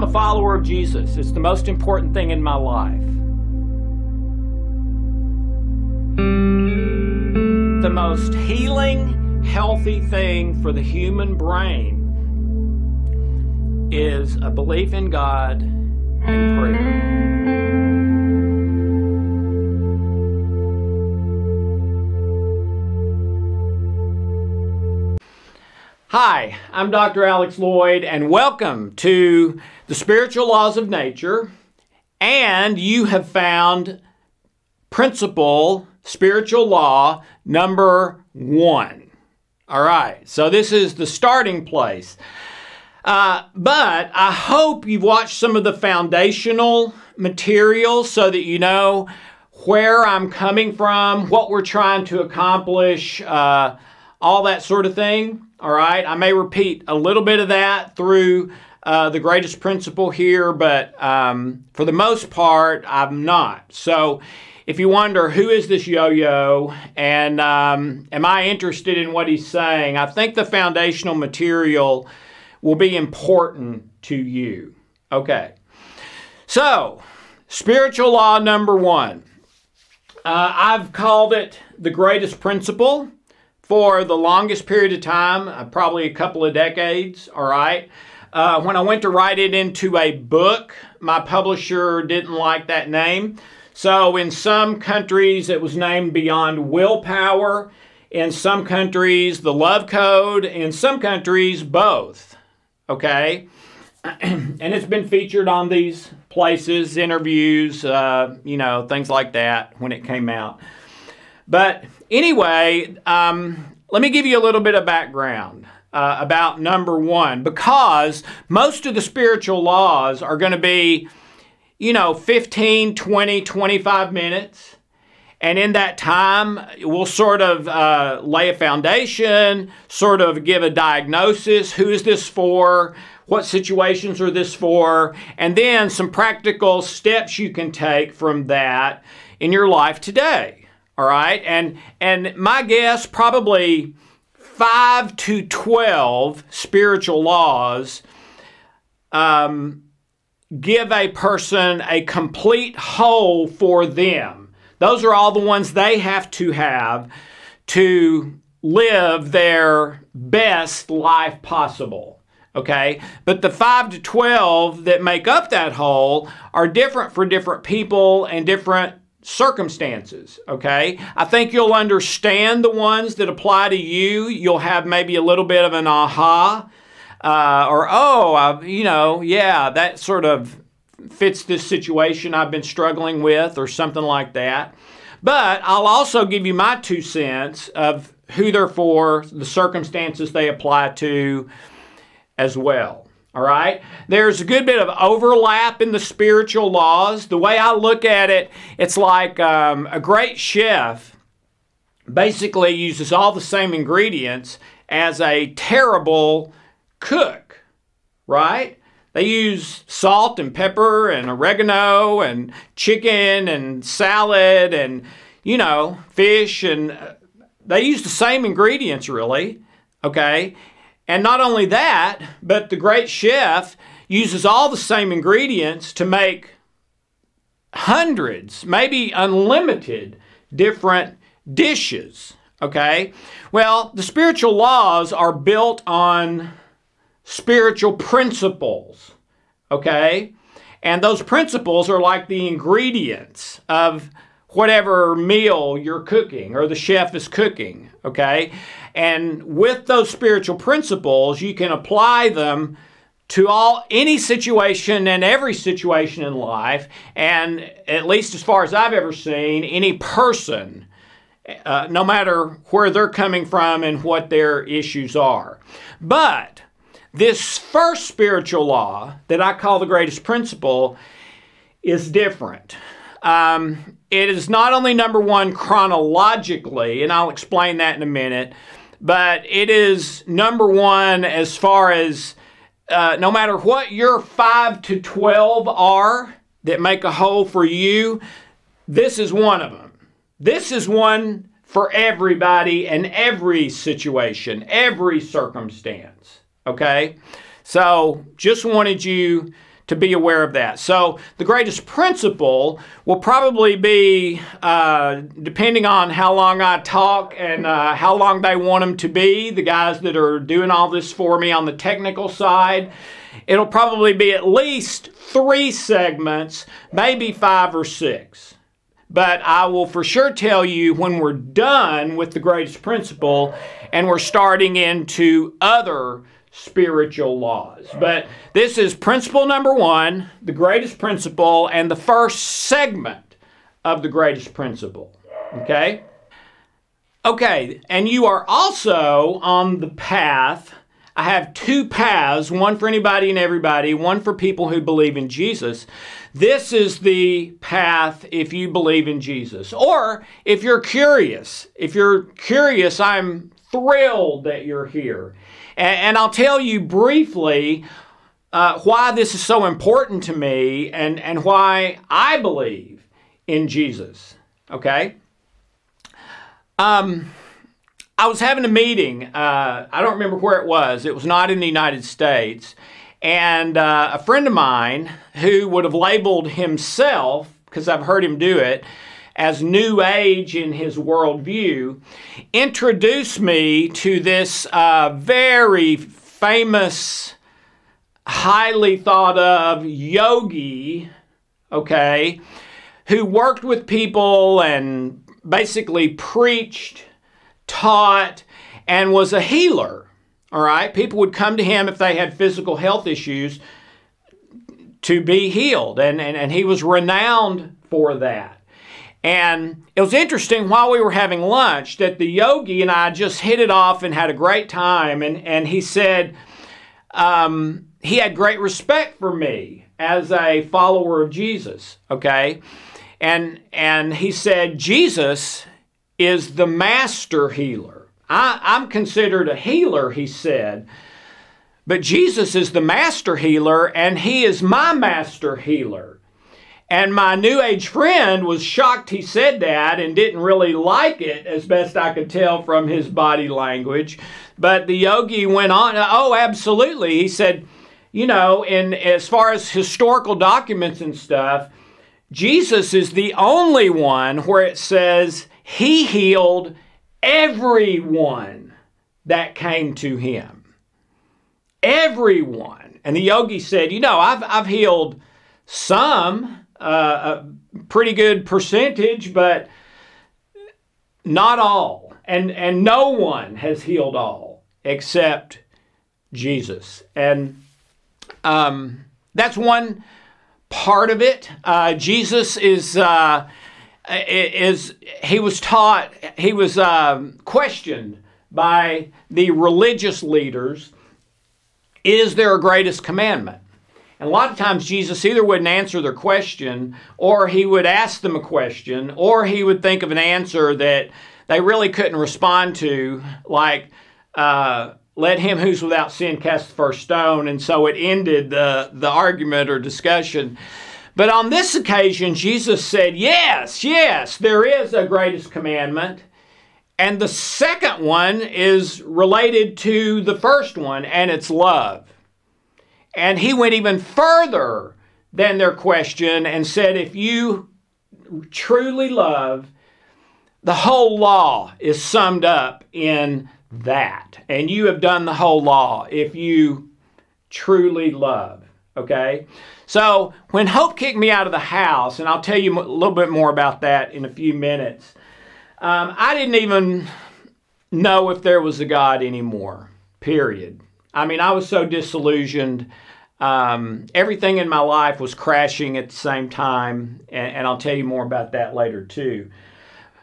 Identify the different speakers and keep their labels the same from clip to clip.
Speaker 1: I'm a follower of Jesus. It's the most important thing in my life. The most healing, healthy thing for the human brain is a belief in God and prayer. Hi, I'm Dr. Alex Loyd, and welcome to the Spiritual Laws of Nature. And you have found principle, spiritual law number one. All right, so this is the starting place. Uh, but I hope you've watched some of the foundational material so that you know where I'm coming from, what we're trying to accomplish, uh, all that sort of thing. All right, I may repeat a little bit of that through uh, the greatest principle here, but um, for the most part, I'm not. So, if you wonder who is this yo-yo and um, am I interested in what he's saying, I think the foundational material will be important to you. Okay, so spiritual law number one. Uh, I've called it the greatest principle for the longest period of time, uh, probably a couple of decades, all right? Uh, when I went to write it into a book, my publisher didn't like that name. So in some countries, it was named Beyond Willpower. In some countries, the Love Code. In some countries, both. Okay? and it's been featured on these places, interviews, uh, you know, things like that when it came out. But anyway, um, let me give you a little bit of background uh, about number one because most of the spiritual laws are going to be, you know, 15, 20, 25 minutes. And in that time, we'll sort of uh, lay a foundation, sort of give a diagnosis who is this for? What situations are this for? And then some practical steps you can take from that in your life today. All right. And, and my guess, probably five to 12 spiritual laws um, give a person a complete whole for them. Those are all the ones they have to have to live their best life possible. Okay? But the 5 to 12 that make up that whole are different for different people and different circumstances, okay? I think you'll understand the ones that apply to you. You'll have maybe a little bit of an aha, uh, or oh, I, you know, yeah, that sort of fits this situation I've been struggling with, or something like that. But I'll also give you my two cents of who they're for, the circumstances they apply to as well. All right? There's a good bit of overlap in the spiritual laws. The way I look at it, it's like um, a great chef basically uses all the same ingredients as a terrible cook, right? They use salt and pepper and oregano and chicken and salad and, you know, fish and uh, they use the same ingredients really, okay? And not only that, but the great chef uses all the same ingredients to make hundreds, maybe unlimited different dishes. Okay? Well, the spiritual laws are built on spiritual principles. Okay? And those principles are like the ingredients of whatever meal you're cooking or the chef is cooking. Okay? And with those spiritual principles, you can apply them to all any situation and every situation in life, and at least as far as I've ever seen, any person, uh, no matter where they're coming from and what their issues are. But this first spiritual law that I call the greatest principle is different. Um, it is not only number one chronologically, and I'll explain that in a minute, but it is number one as far as uh, no matter what your 5 to 12 are that make a whole for you, this is one of them. This is one for everybody and every situation, every circumstance. Okay? So just wanted you to be aware of that. So, the greatest principle will probably be, uh, depending on how long I talk and uh, how long they want them to be, the guys that are doing all this for me on the technical side, it'll probably be at least three segments, maybe five or six. But I will for sure tell you when we're done with the greatest principle and we're starting into other spiritual laws. But this is principle number one, the greatest principle, and the first segment of the greatest principle. Okay? Okay, and you are also on the path. I have two paths, one for anybody and everybody, one for people who believe in Jesus. This is the path if you believe in Jesus. Or if you're curious, if you're curious, I'm thrilled that you're here. And, and I'll tell you briefly uh, why this is so important to me and, and why I believe in Jesus. Okay? Um, I was having a meeting. Uh, I don't remember where it was. It was not in the United States. And uh, a friend of mine who would have labeled himself, because I've heard him do it, as New Age in his worldview, introduced me to this uh, very famous, highly thought of yogi, okay, who worked with people and basically preached, taught, and was a healer. All right, people would come to him if they had physical health issues to be healed, and, and, and he was renowned for that. And it was interesting while we were having lunch that the yogi and I just hit it off and had a great time. And, and he said um, he had great respect for me as a follower of Jesus, okay? And, and he said, Jesus is the master healer. I, I'm considered a healer, he said. But Jesus is the master healer, and he is my master healer. And my New Age friend was shocked he said that and didn't really like it, as best I could tell from his body language. But the yogi went on, uh, oh, absolutely. He said, you know, in as far as historical documents and stuff, Jesus is the only one where it says he healed everyone that came to him. Everyone. And the yogi said, you know, I've, I've healed some uh, a pretty good percentage, but not all. And, and no one has healed all except Jesus. And um, that's one part of it. Uh, Jesus is. Uh, is he was taught he was um, questioned by the religious leaders is there a greatest commandment and a lot of times Jesus either wouldn't answer their question, or he would ask them a question, or he would think of an answer that they really couldn't respond to, like, uh, let him who's without sin cast the first stone. And so it ended the, the argument or discussion. But on this occasion, Jesus said, Yes, yes, there is a greatest commandment. And the second one is related to the first one, and it's love. And he went even further than their question and said, if you truly love, the whole law is summed up in that. And you have done the whole law if you truly love. Okay? So when Hope kicked me out of the house, and I'll tell you a little bit more about that in a few minutes, um, I didn't even know if there was a God anymore, period. I mean, I was so disillusioned. Um, everything in my life was crashing at the same time, and, and I'll tell you more about that later too.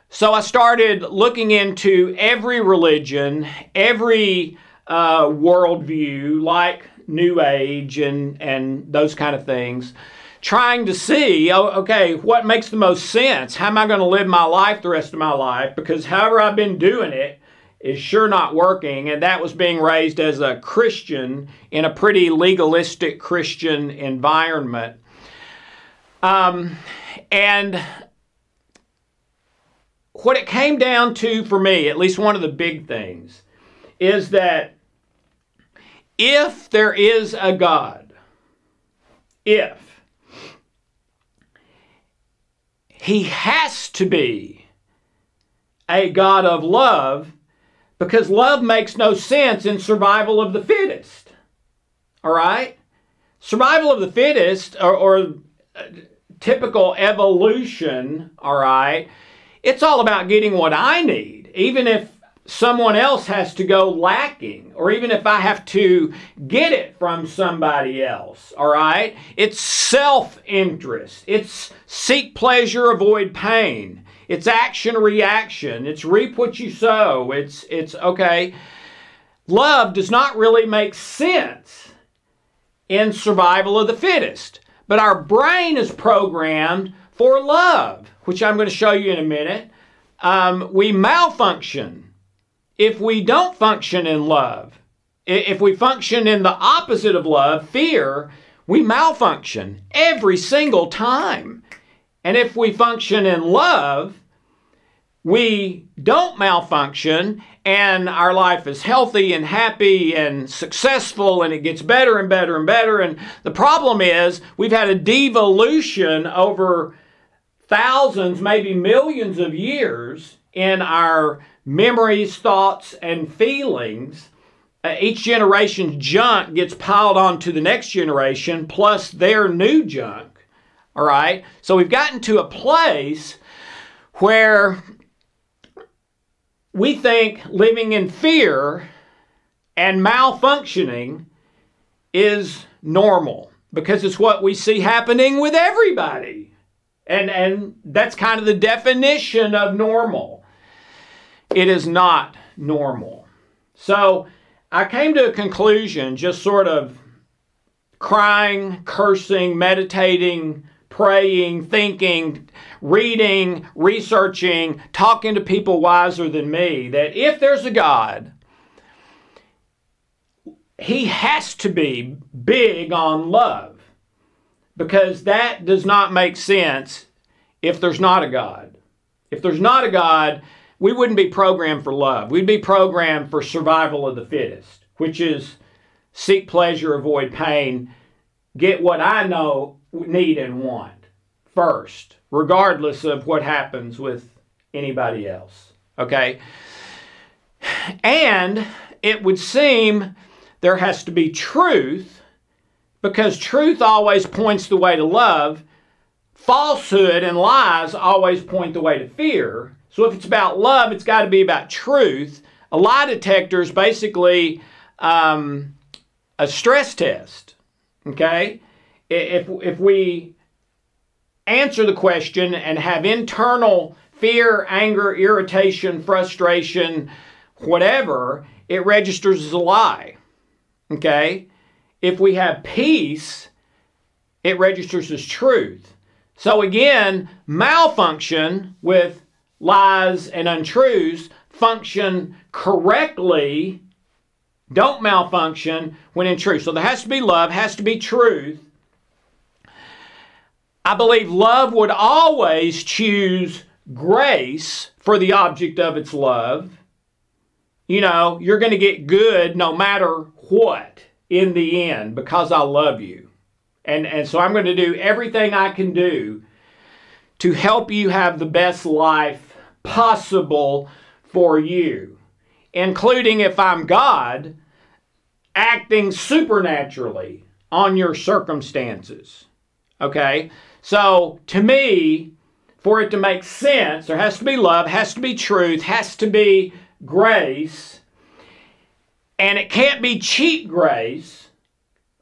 Speaker 1: So I started looking into every religion, every uh, worldview, like New Age and, and those kind of things, trying to see, oh, okay, what makes the most sense? How am I going to live my life the rest of my life? Because however I've been doing it, is sure not working, and that was being raised as a Christian in a pretty legalistic Christian environment. Um, and what it came down to for me, at least one of the big things, is that if there is a God, if he has to be a God of love because love makes no sense in survival of the fittest. All right? Survival of the fittest or, or uh, typical evolution, all right, it's all about getting what I need, even if someone else has to go lacking, or even if I have to get it from somebody else, all right? It's self interest, it's seek pleasure, avoid pain. It's action reaction. It's reap what you sow. It's it's okay. Love does not really make sense in survival of the fittest. But our brain is programmed for love, which I'm going to show you in a minute. Um, we malfunction if we don't function in love. If we function in the opposite of love, fear, we malfunction every single time. And if we function in love, we don't malfunction and our life is healthy and happy and successful and it gets better and better and better. And the problem is we've had a devolution over thousands, maybe millions of years in our memories, thoughts, and feelings. Uh, each generation's junk gets piled onto the next generation plus their new junk. All right? So we've gotten to a place where we think living in fear and malfunctioning is normal because it's what we see happening with everybody. And, and that's kind of the definition of normal. It is not normal. So I came to a conclusion, just sort of crying, cursing, meditating, praying, thinking, reading, researching, talking to people wiser than me, that if there's a God, he has to be big on love because that does not make sense if there's not a God. If there's not a God, we wouldn't be programmed for love. We'd be programmed for survival of the fittest, which is seek pleasure, avoid pain, get what I know need and want first, regardless of what happens with anybody else. Okay? And it would seem there has to be truth because truth always points the way to love. Falsehood and lies always point the way to fear. So if it's about love, it's got to be about truth. A lie detector is basically um, a stress test. Okay? If, if we answer the question and have internal fear, anger, irritation, frustration, whatever, it registers as a lie. Okay? If we have peace, it registers as truth. So again, malfunction with lies and untruths function correctly, don't malfunction when in truth. So there has to be love, has to be truth, I believe love would always choose grace for the object of its love. You know, you're going to get good no matter what in the end because I love you. And, and so I'm going to do everything I can do to help you have the best life possible for you, including if I'm God, acting supernaturally on your circumstances. Okay? So to me, for it to make sense, there has to be love, has to be truth, has to be grace, and it can't be cheap grace,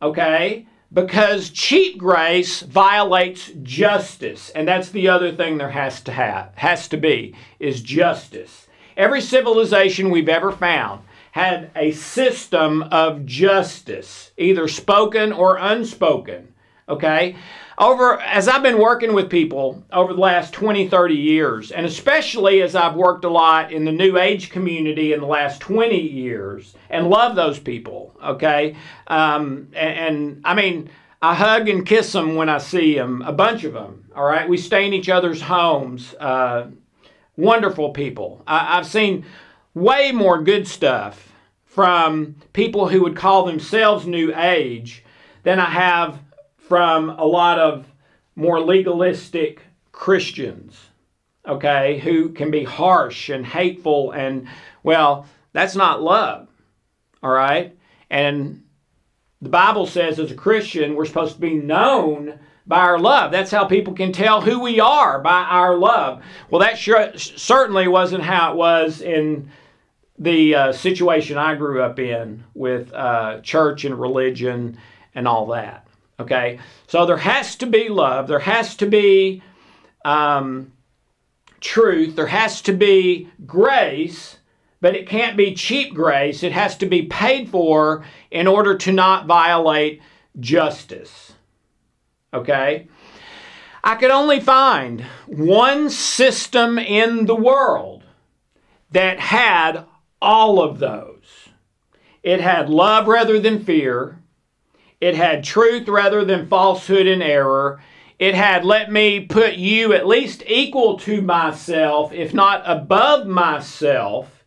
Speaker 1: okay? Because cheap grace violates justice, and that's the other thing there has to have, has to be, is justice. Every civilization we've ever found had a system of justice, either spoken or unspoken, okay? over as I've been working with people over the last 20, 30 years, and especially as I've worked a lot in the new age community in the last 20 years, and love those people, okay? Um, and, and, I mean, I hug and kiss them when I see them, a bunch of them, all right? We stay in each other's homes. Uh, wonderful people. I, I've seen way more good stuff from people who would call themselves new age than I have from a lot of more legalistic Christians, okay, who can be harsh and hateful and, well, that's not love, all right? And the Bible says as a Christian, we're supposed to be known by our love. That's how people can tell who we are by our love. Well, that sure, certainly wasn't how it was in the uh, situation I grew up in with uh, church and religion and all that. Okay, so there has to be love. There has to be um, truth. There has to be grace, but it can't be cheap grace. It has to be paid for in order to not violate justice. Okay? I could only find one system in the world that had all of those. It had love rather than fear. It had truth rather than falsehood and error. It had let me put you at least equal to myself, if not above myself,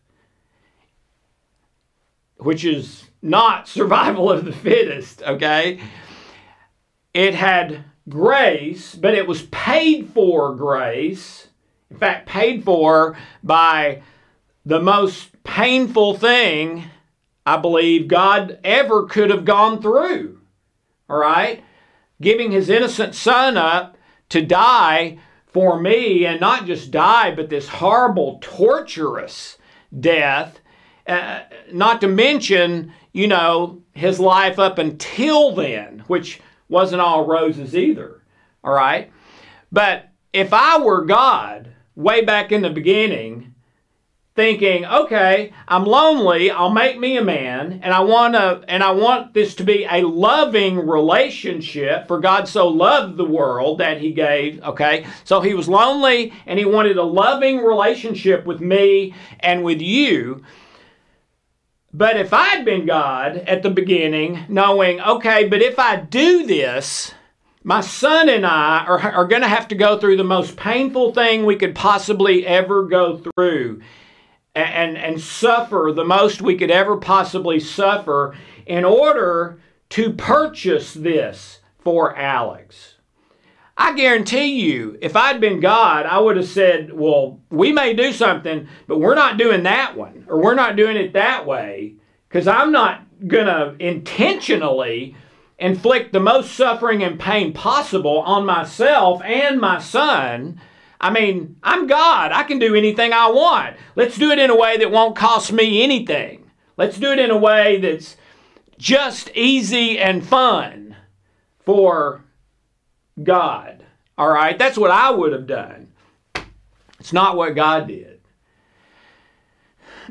Speaker 1: which is not survival of the fittest, okay? It had grace, but it was paid for grace. In fact, paid for by the most painful thing I believe God ever could have gone through. All right? Giving his innocent son up to die for me, and not just die, but this horrible, torturous death. Uh, not to mention, you know, his life up until then, which wasn't all roses either. All right? But if I were God way back in the beginning, thinking, okay, I'm lonely, I'll make me a man, and I want to and I want this to be a loving relationship, for God so loved the world that he gave, okay? So he was lonely and he wanted a loving relationship with me and with you. But if I'd been God at the beginning, knowing, okay, but if I do this, my son and I are, are going to have to go through the most painful thing we could possibly ever go through and, and, suffer the most we could ever possibly suffer in order to purchase this for Alex. I guarantee you, if I'd been God, I would have said, well, we may do something, but we're not doing that one, or we're not doing it that way, because I'm not going to intentionally inflict the most suffering and pain possible on myself and my son. I mean, I'm God. I can do anything I want. Let's do it in a way that won't cost me anything. Let's do it in a way that's just easy and fun for God. All right? That's what I would have done. It's not what God did.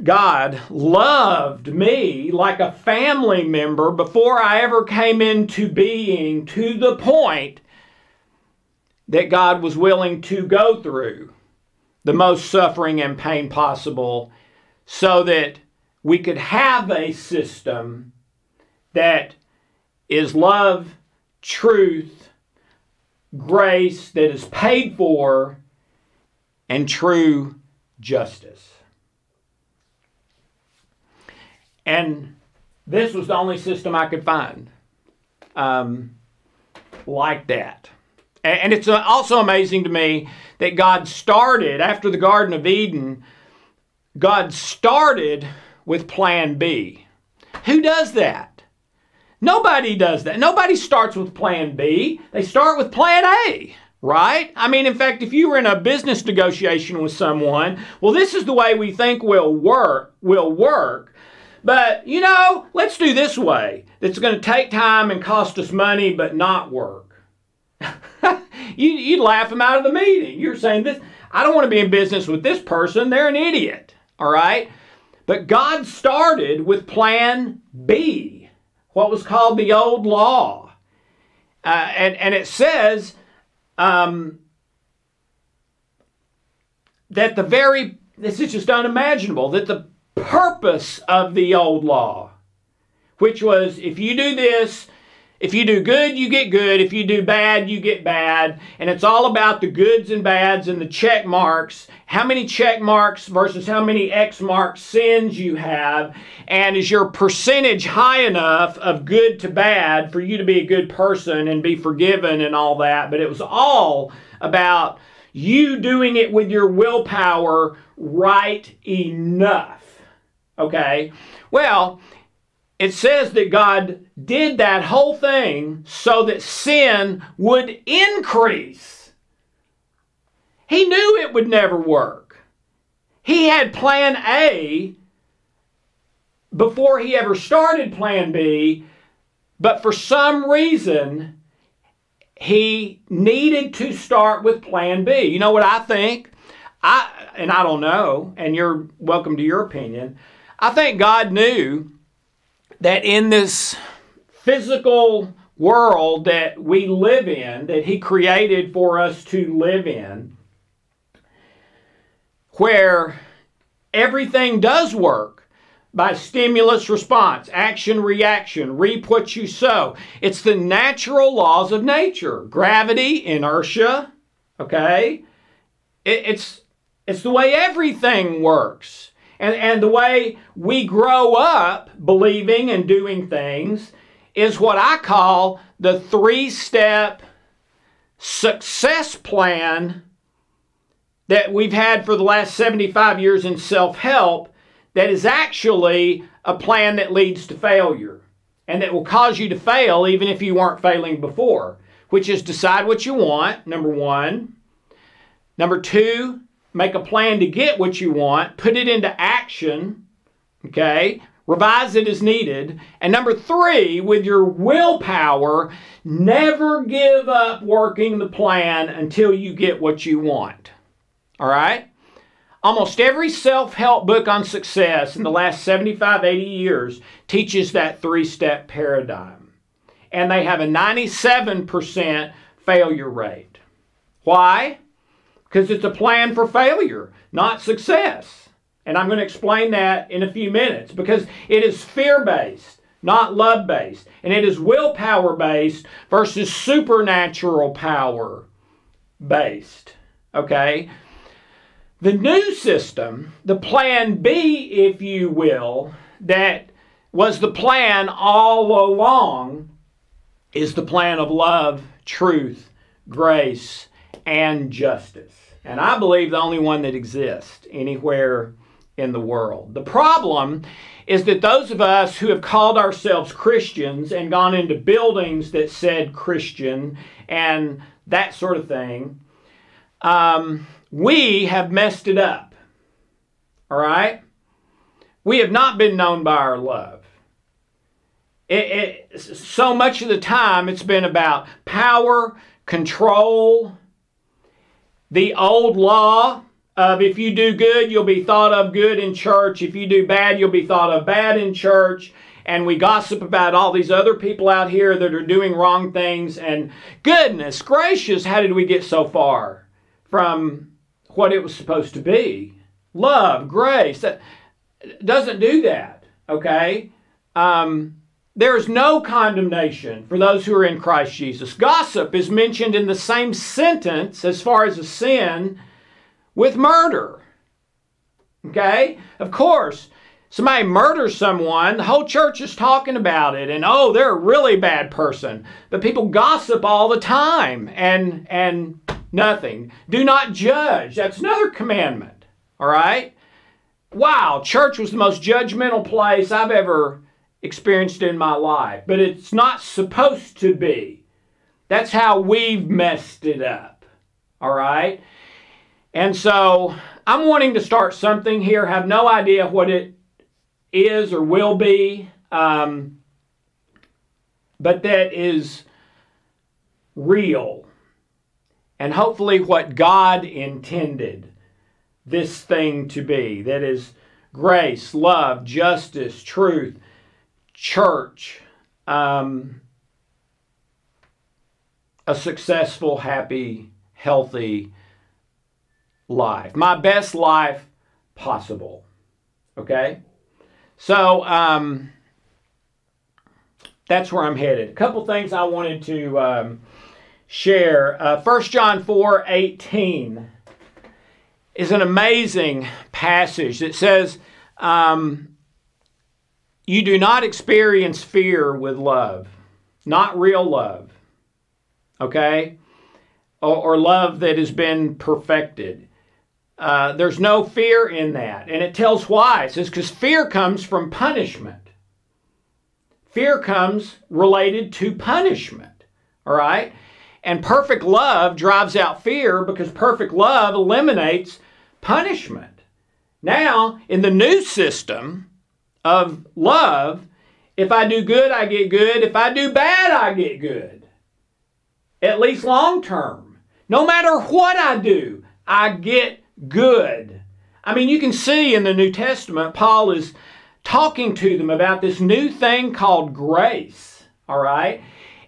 Speaker 1: God loved me like a family member before I ever came into being to the point that God was willing to go through the most suffering and pain possible so that we could have a system that is love, truth, grace that is paid for, and true justice. And this was the only system I could find um, like that. And it's uh, also amazing to me that God started, after the Garden of Eden, God started with Plan B. Who does that? Nobody does that. Nobody starts with Plan B. They start with Plan A, right? I mean, in fact, if you were in a business negotiation with someone, well, this is the way we think will work, will work. But, you know, let's do this way. It's going to take time and cost us money, but not work. you, you'd laugh them out of the meeting. You're saying this, I don't want to be in business with this person. They're an idiot. All right? But God started with plan B, what was called the old law. Uh, and, and it says um, that the very, this is just unimaginable, that the purpose of the old law, which was if you do this, If you do good, you get good. If you do bad, you get bad. And it's all about the goods and bads and the check marks. How many check marks versus how many X mark sins you have. And is your percentage high enough of good to bad for you to be a good person and be forgiven and all that? But it was all about you doing it with your willpower right enough. Okay? Well, it says that God did that whole thing so that sin would increase. He knew it would never work. He had plan A before he ever started plan B, but for some reason, he needed to start with plan B. You know what I think? I and I don't know, and you're welcome to your opinion. I think God knew that in this physical world that we live in, that He created for us to live in, where everything does work by stimulus response, action reaction, reap what you sow. It's the natural laws of nature gravity, inertia, okay? It, it's, it's the way everything works. And, and the way we grow up believing and doing things is what I call the three step success plan that we've had for the last 75 years in self help that is actually a plan that leads to failure and that will cause you to fail even if you weren't failing before, which is decide what you want, number one. Number two, make a plan to get what you want, put it into action, okay? Revise it as needed. And number three, with your willpower, never give up working the plan until you get what you want. All right? Almost every self help book on success in the last 75, 80 years teaches that three step paradigm. And they have a 97% failure rate. Why? because it's a plan for failure, not success. And I'm going to explain that in a few minutes because it is fear based, not love based. And it is willpower based versus supernatural power based. Okay? The new system, the plan B, if you will, that was the plan all along, is the plan of love, truth, grace, and justice. And I believe the only one that exists anywhere in the world. The problem is that those of us who have called ourselves Christians and gone into buildings that said Christian and that sort of thing, um, we have messed it up. All right? We have not been known by our love. It, it, so much of the time, it's been about power, control, the old law of if you do good, you'll be thought of good in church. If you do bad, you'll be thought of bad in church. And we gossip about all these other people out here that are doing wrong things. And goodness gracious, how did we get so far from what it was supposed to be? Love, grace. That doesn't do that, okay? Um, there is no condemnation for those who are in Christ Jesus. Gossip is mentioned in the same sentence as far as a sin with murder. Okay? Of course, somebody murders someone, the whole church is talking about it and oh, they're a really bad person. But people gossip all the time and and nothing. Do not judge. That's another commandment. All right? Wow, church was the most judgmental place I've ever experienced in my life, but it's not supposed to be. That's how we've messed it up. All right? And so I'm wanting to start something here, have no idea what it is or will be, um, but that is real. And hopefully, what God intended this thing to be that is grace, love, justice, truth, church um, a successful, happy, healthy life. My best life possible. Okay? So, um, that's where I'm headed. A couple things I wanted to um, share. Uh, 1 John 4 18 is an amazing passage that says, um, You do not experience fear with love, not real love, okay? Or, or love that has been perfected. Uh, there's no fear in that. And it tells why. It says, because fear comes from punishment. Fear comes related to punishment. All right? And perfect love drives out fear because perfect love eliminates punishment. Now, in the new system of love, if I do good, I get good. If I do bad, I get good. At least long term. No matter what I do, I get good. I mean, you can see in the New Testament, Paul is talking to them about this new thing called grace, all right?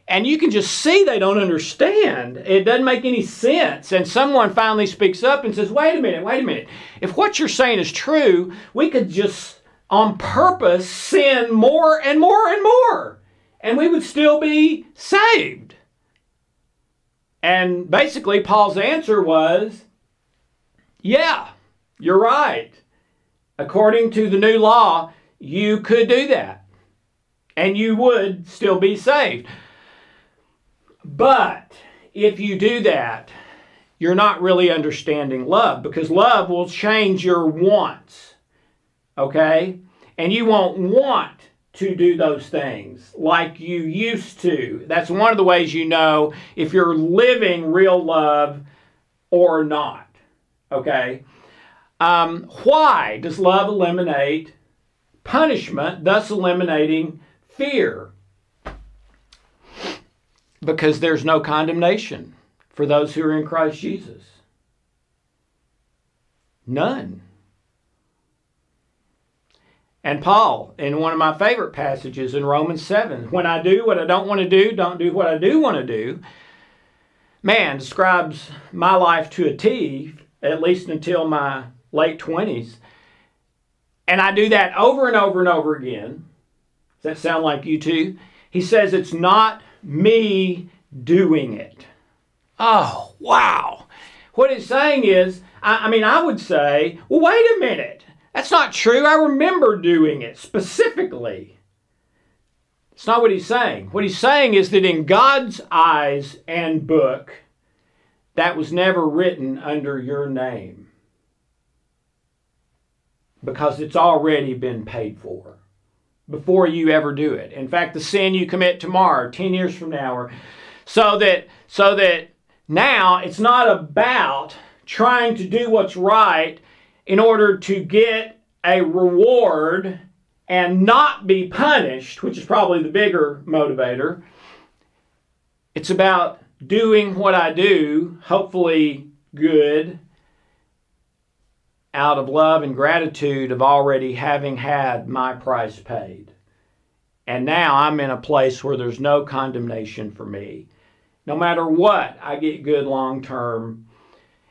Speaker 1: And you can just see they don't understand. It doesn't make any sense. And someone finally speaks up and says, wait a minute, wait a minute. If what you're saying is true, we could just on purpose sin more and more and more, and we would still be saved. And basically, Paul's answer was, yeah, you're right. According to the new law, you could do that and you would still be saved. But if you do that, you're not really understanding love because love will change your wants. Okay? And you won't want to do those things like you used to. That's one of the ways you know if you're living real love or not. Okay? Um, why does love eliminate punishment, thus eliminating fear. Because there's no condemnation for those who are in Christ Jesus. None. And Paul, in one of my favorite passages in Romans 7, when I do what I don't want to do, don't do what I do want to do, man, describes my life to a T, at least until my late 20s. And I do that over and over and over again. Does that sound like you too? He says it's not me doing it. Oh, wow. What he's saying is, I, I mean, I would say, well, wait a minute. That's not true. I remember doing it specifically. It's not what he's saying. What he's saying is that in God's eyes and book, that was never written under your name because it's already been paid for before you ever do it. In fact, the sin you commit tomorrow, 10 years from now, or so that so that now it's not about trying to do what's right in order to get a reward and not be punished, which is probably the bigger motivator. It's about doing what I do, hopefully good, out of love and gratitude of already having had my price paid. And now I'm in a place where there's no condemnation for me. No matter what, I get good long term.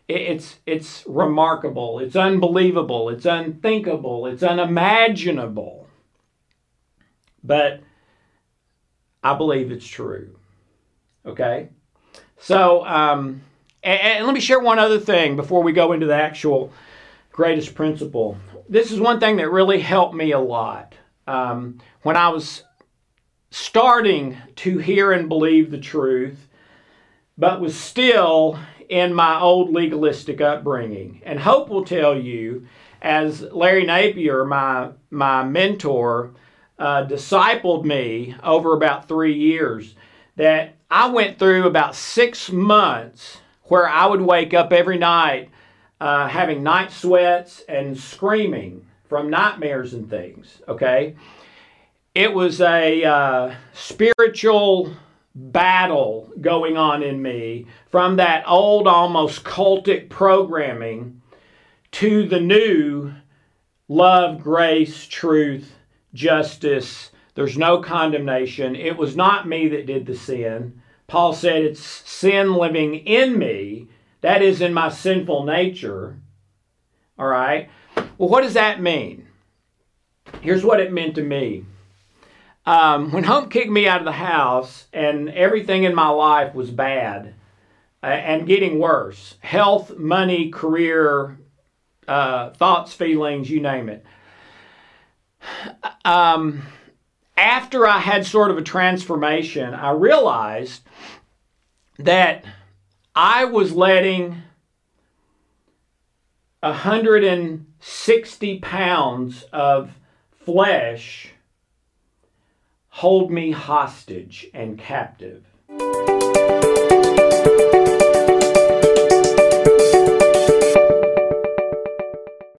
Speaker 1: It's, it's remarkable. It's unbelievable. It's unthinkable. It's unimaginable. But I believe it's true. Okay? So, um, and, and let me share one other thing before we go into the actual greatest principle. This is one thing that really helped me a lot. Um, when I was starting to hear and believe the truth, but was still in my old legalistic upbringing. And Hope will tell you, as Larry Napier, my, my mentor, uh, discipled me over about three years, that I went through about six months where I would wake up every night uh, having night sweats and screaming from nightmares and things, okay? It was a uh, spiritual battle going on in me from that old, almost cultic programming to the new love, grace, truth, justice. There's no condemnation. It was not me that did the sin. Paul said it's sin living in me that is in my sinful nature. All right. Well, what does that mean? Here's what it meant to me. um, when Hope kicked me out of the house and everything in my life was bad uh, and getting worse health, money, career, uh, thoughts, feelings, you name it. Um, after I had sort of a transformation, I realized that I was letting 160 pounds of flesh hold me hostage and captive.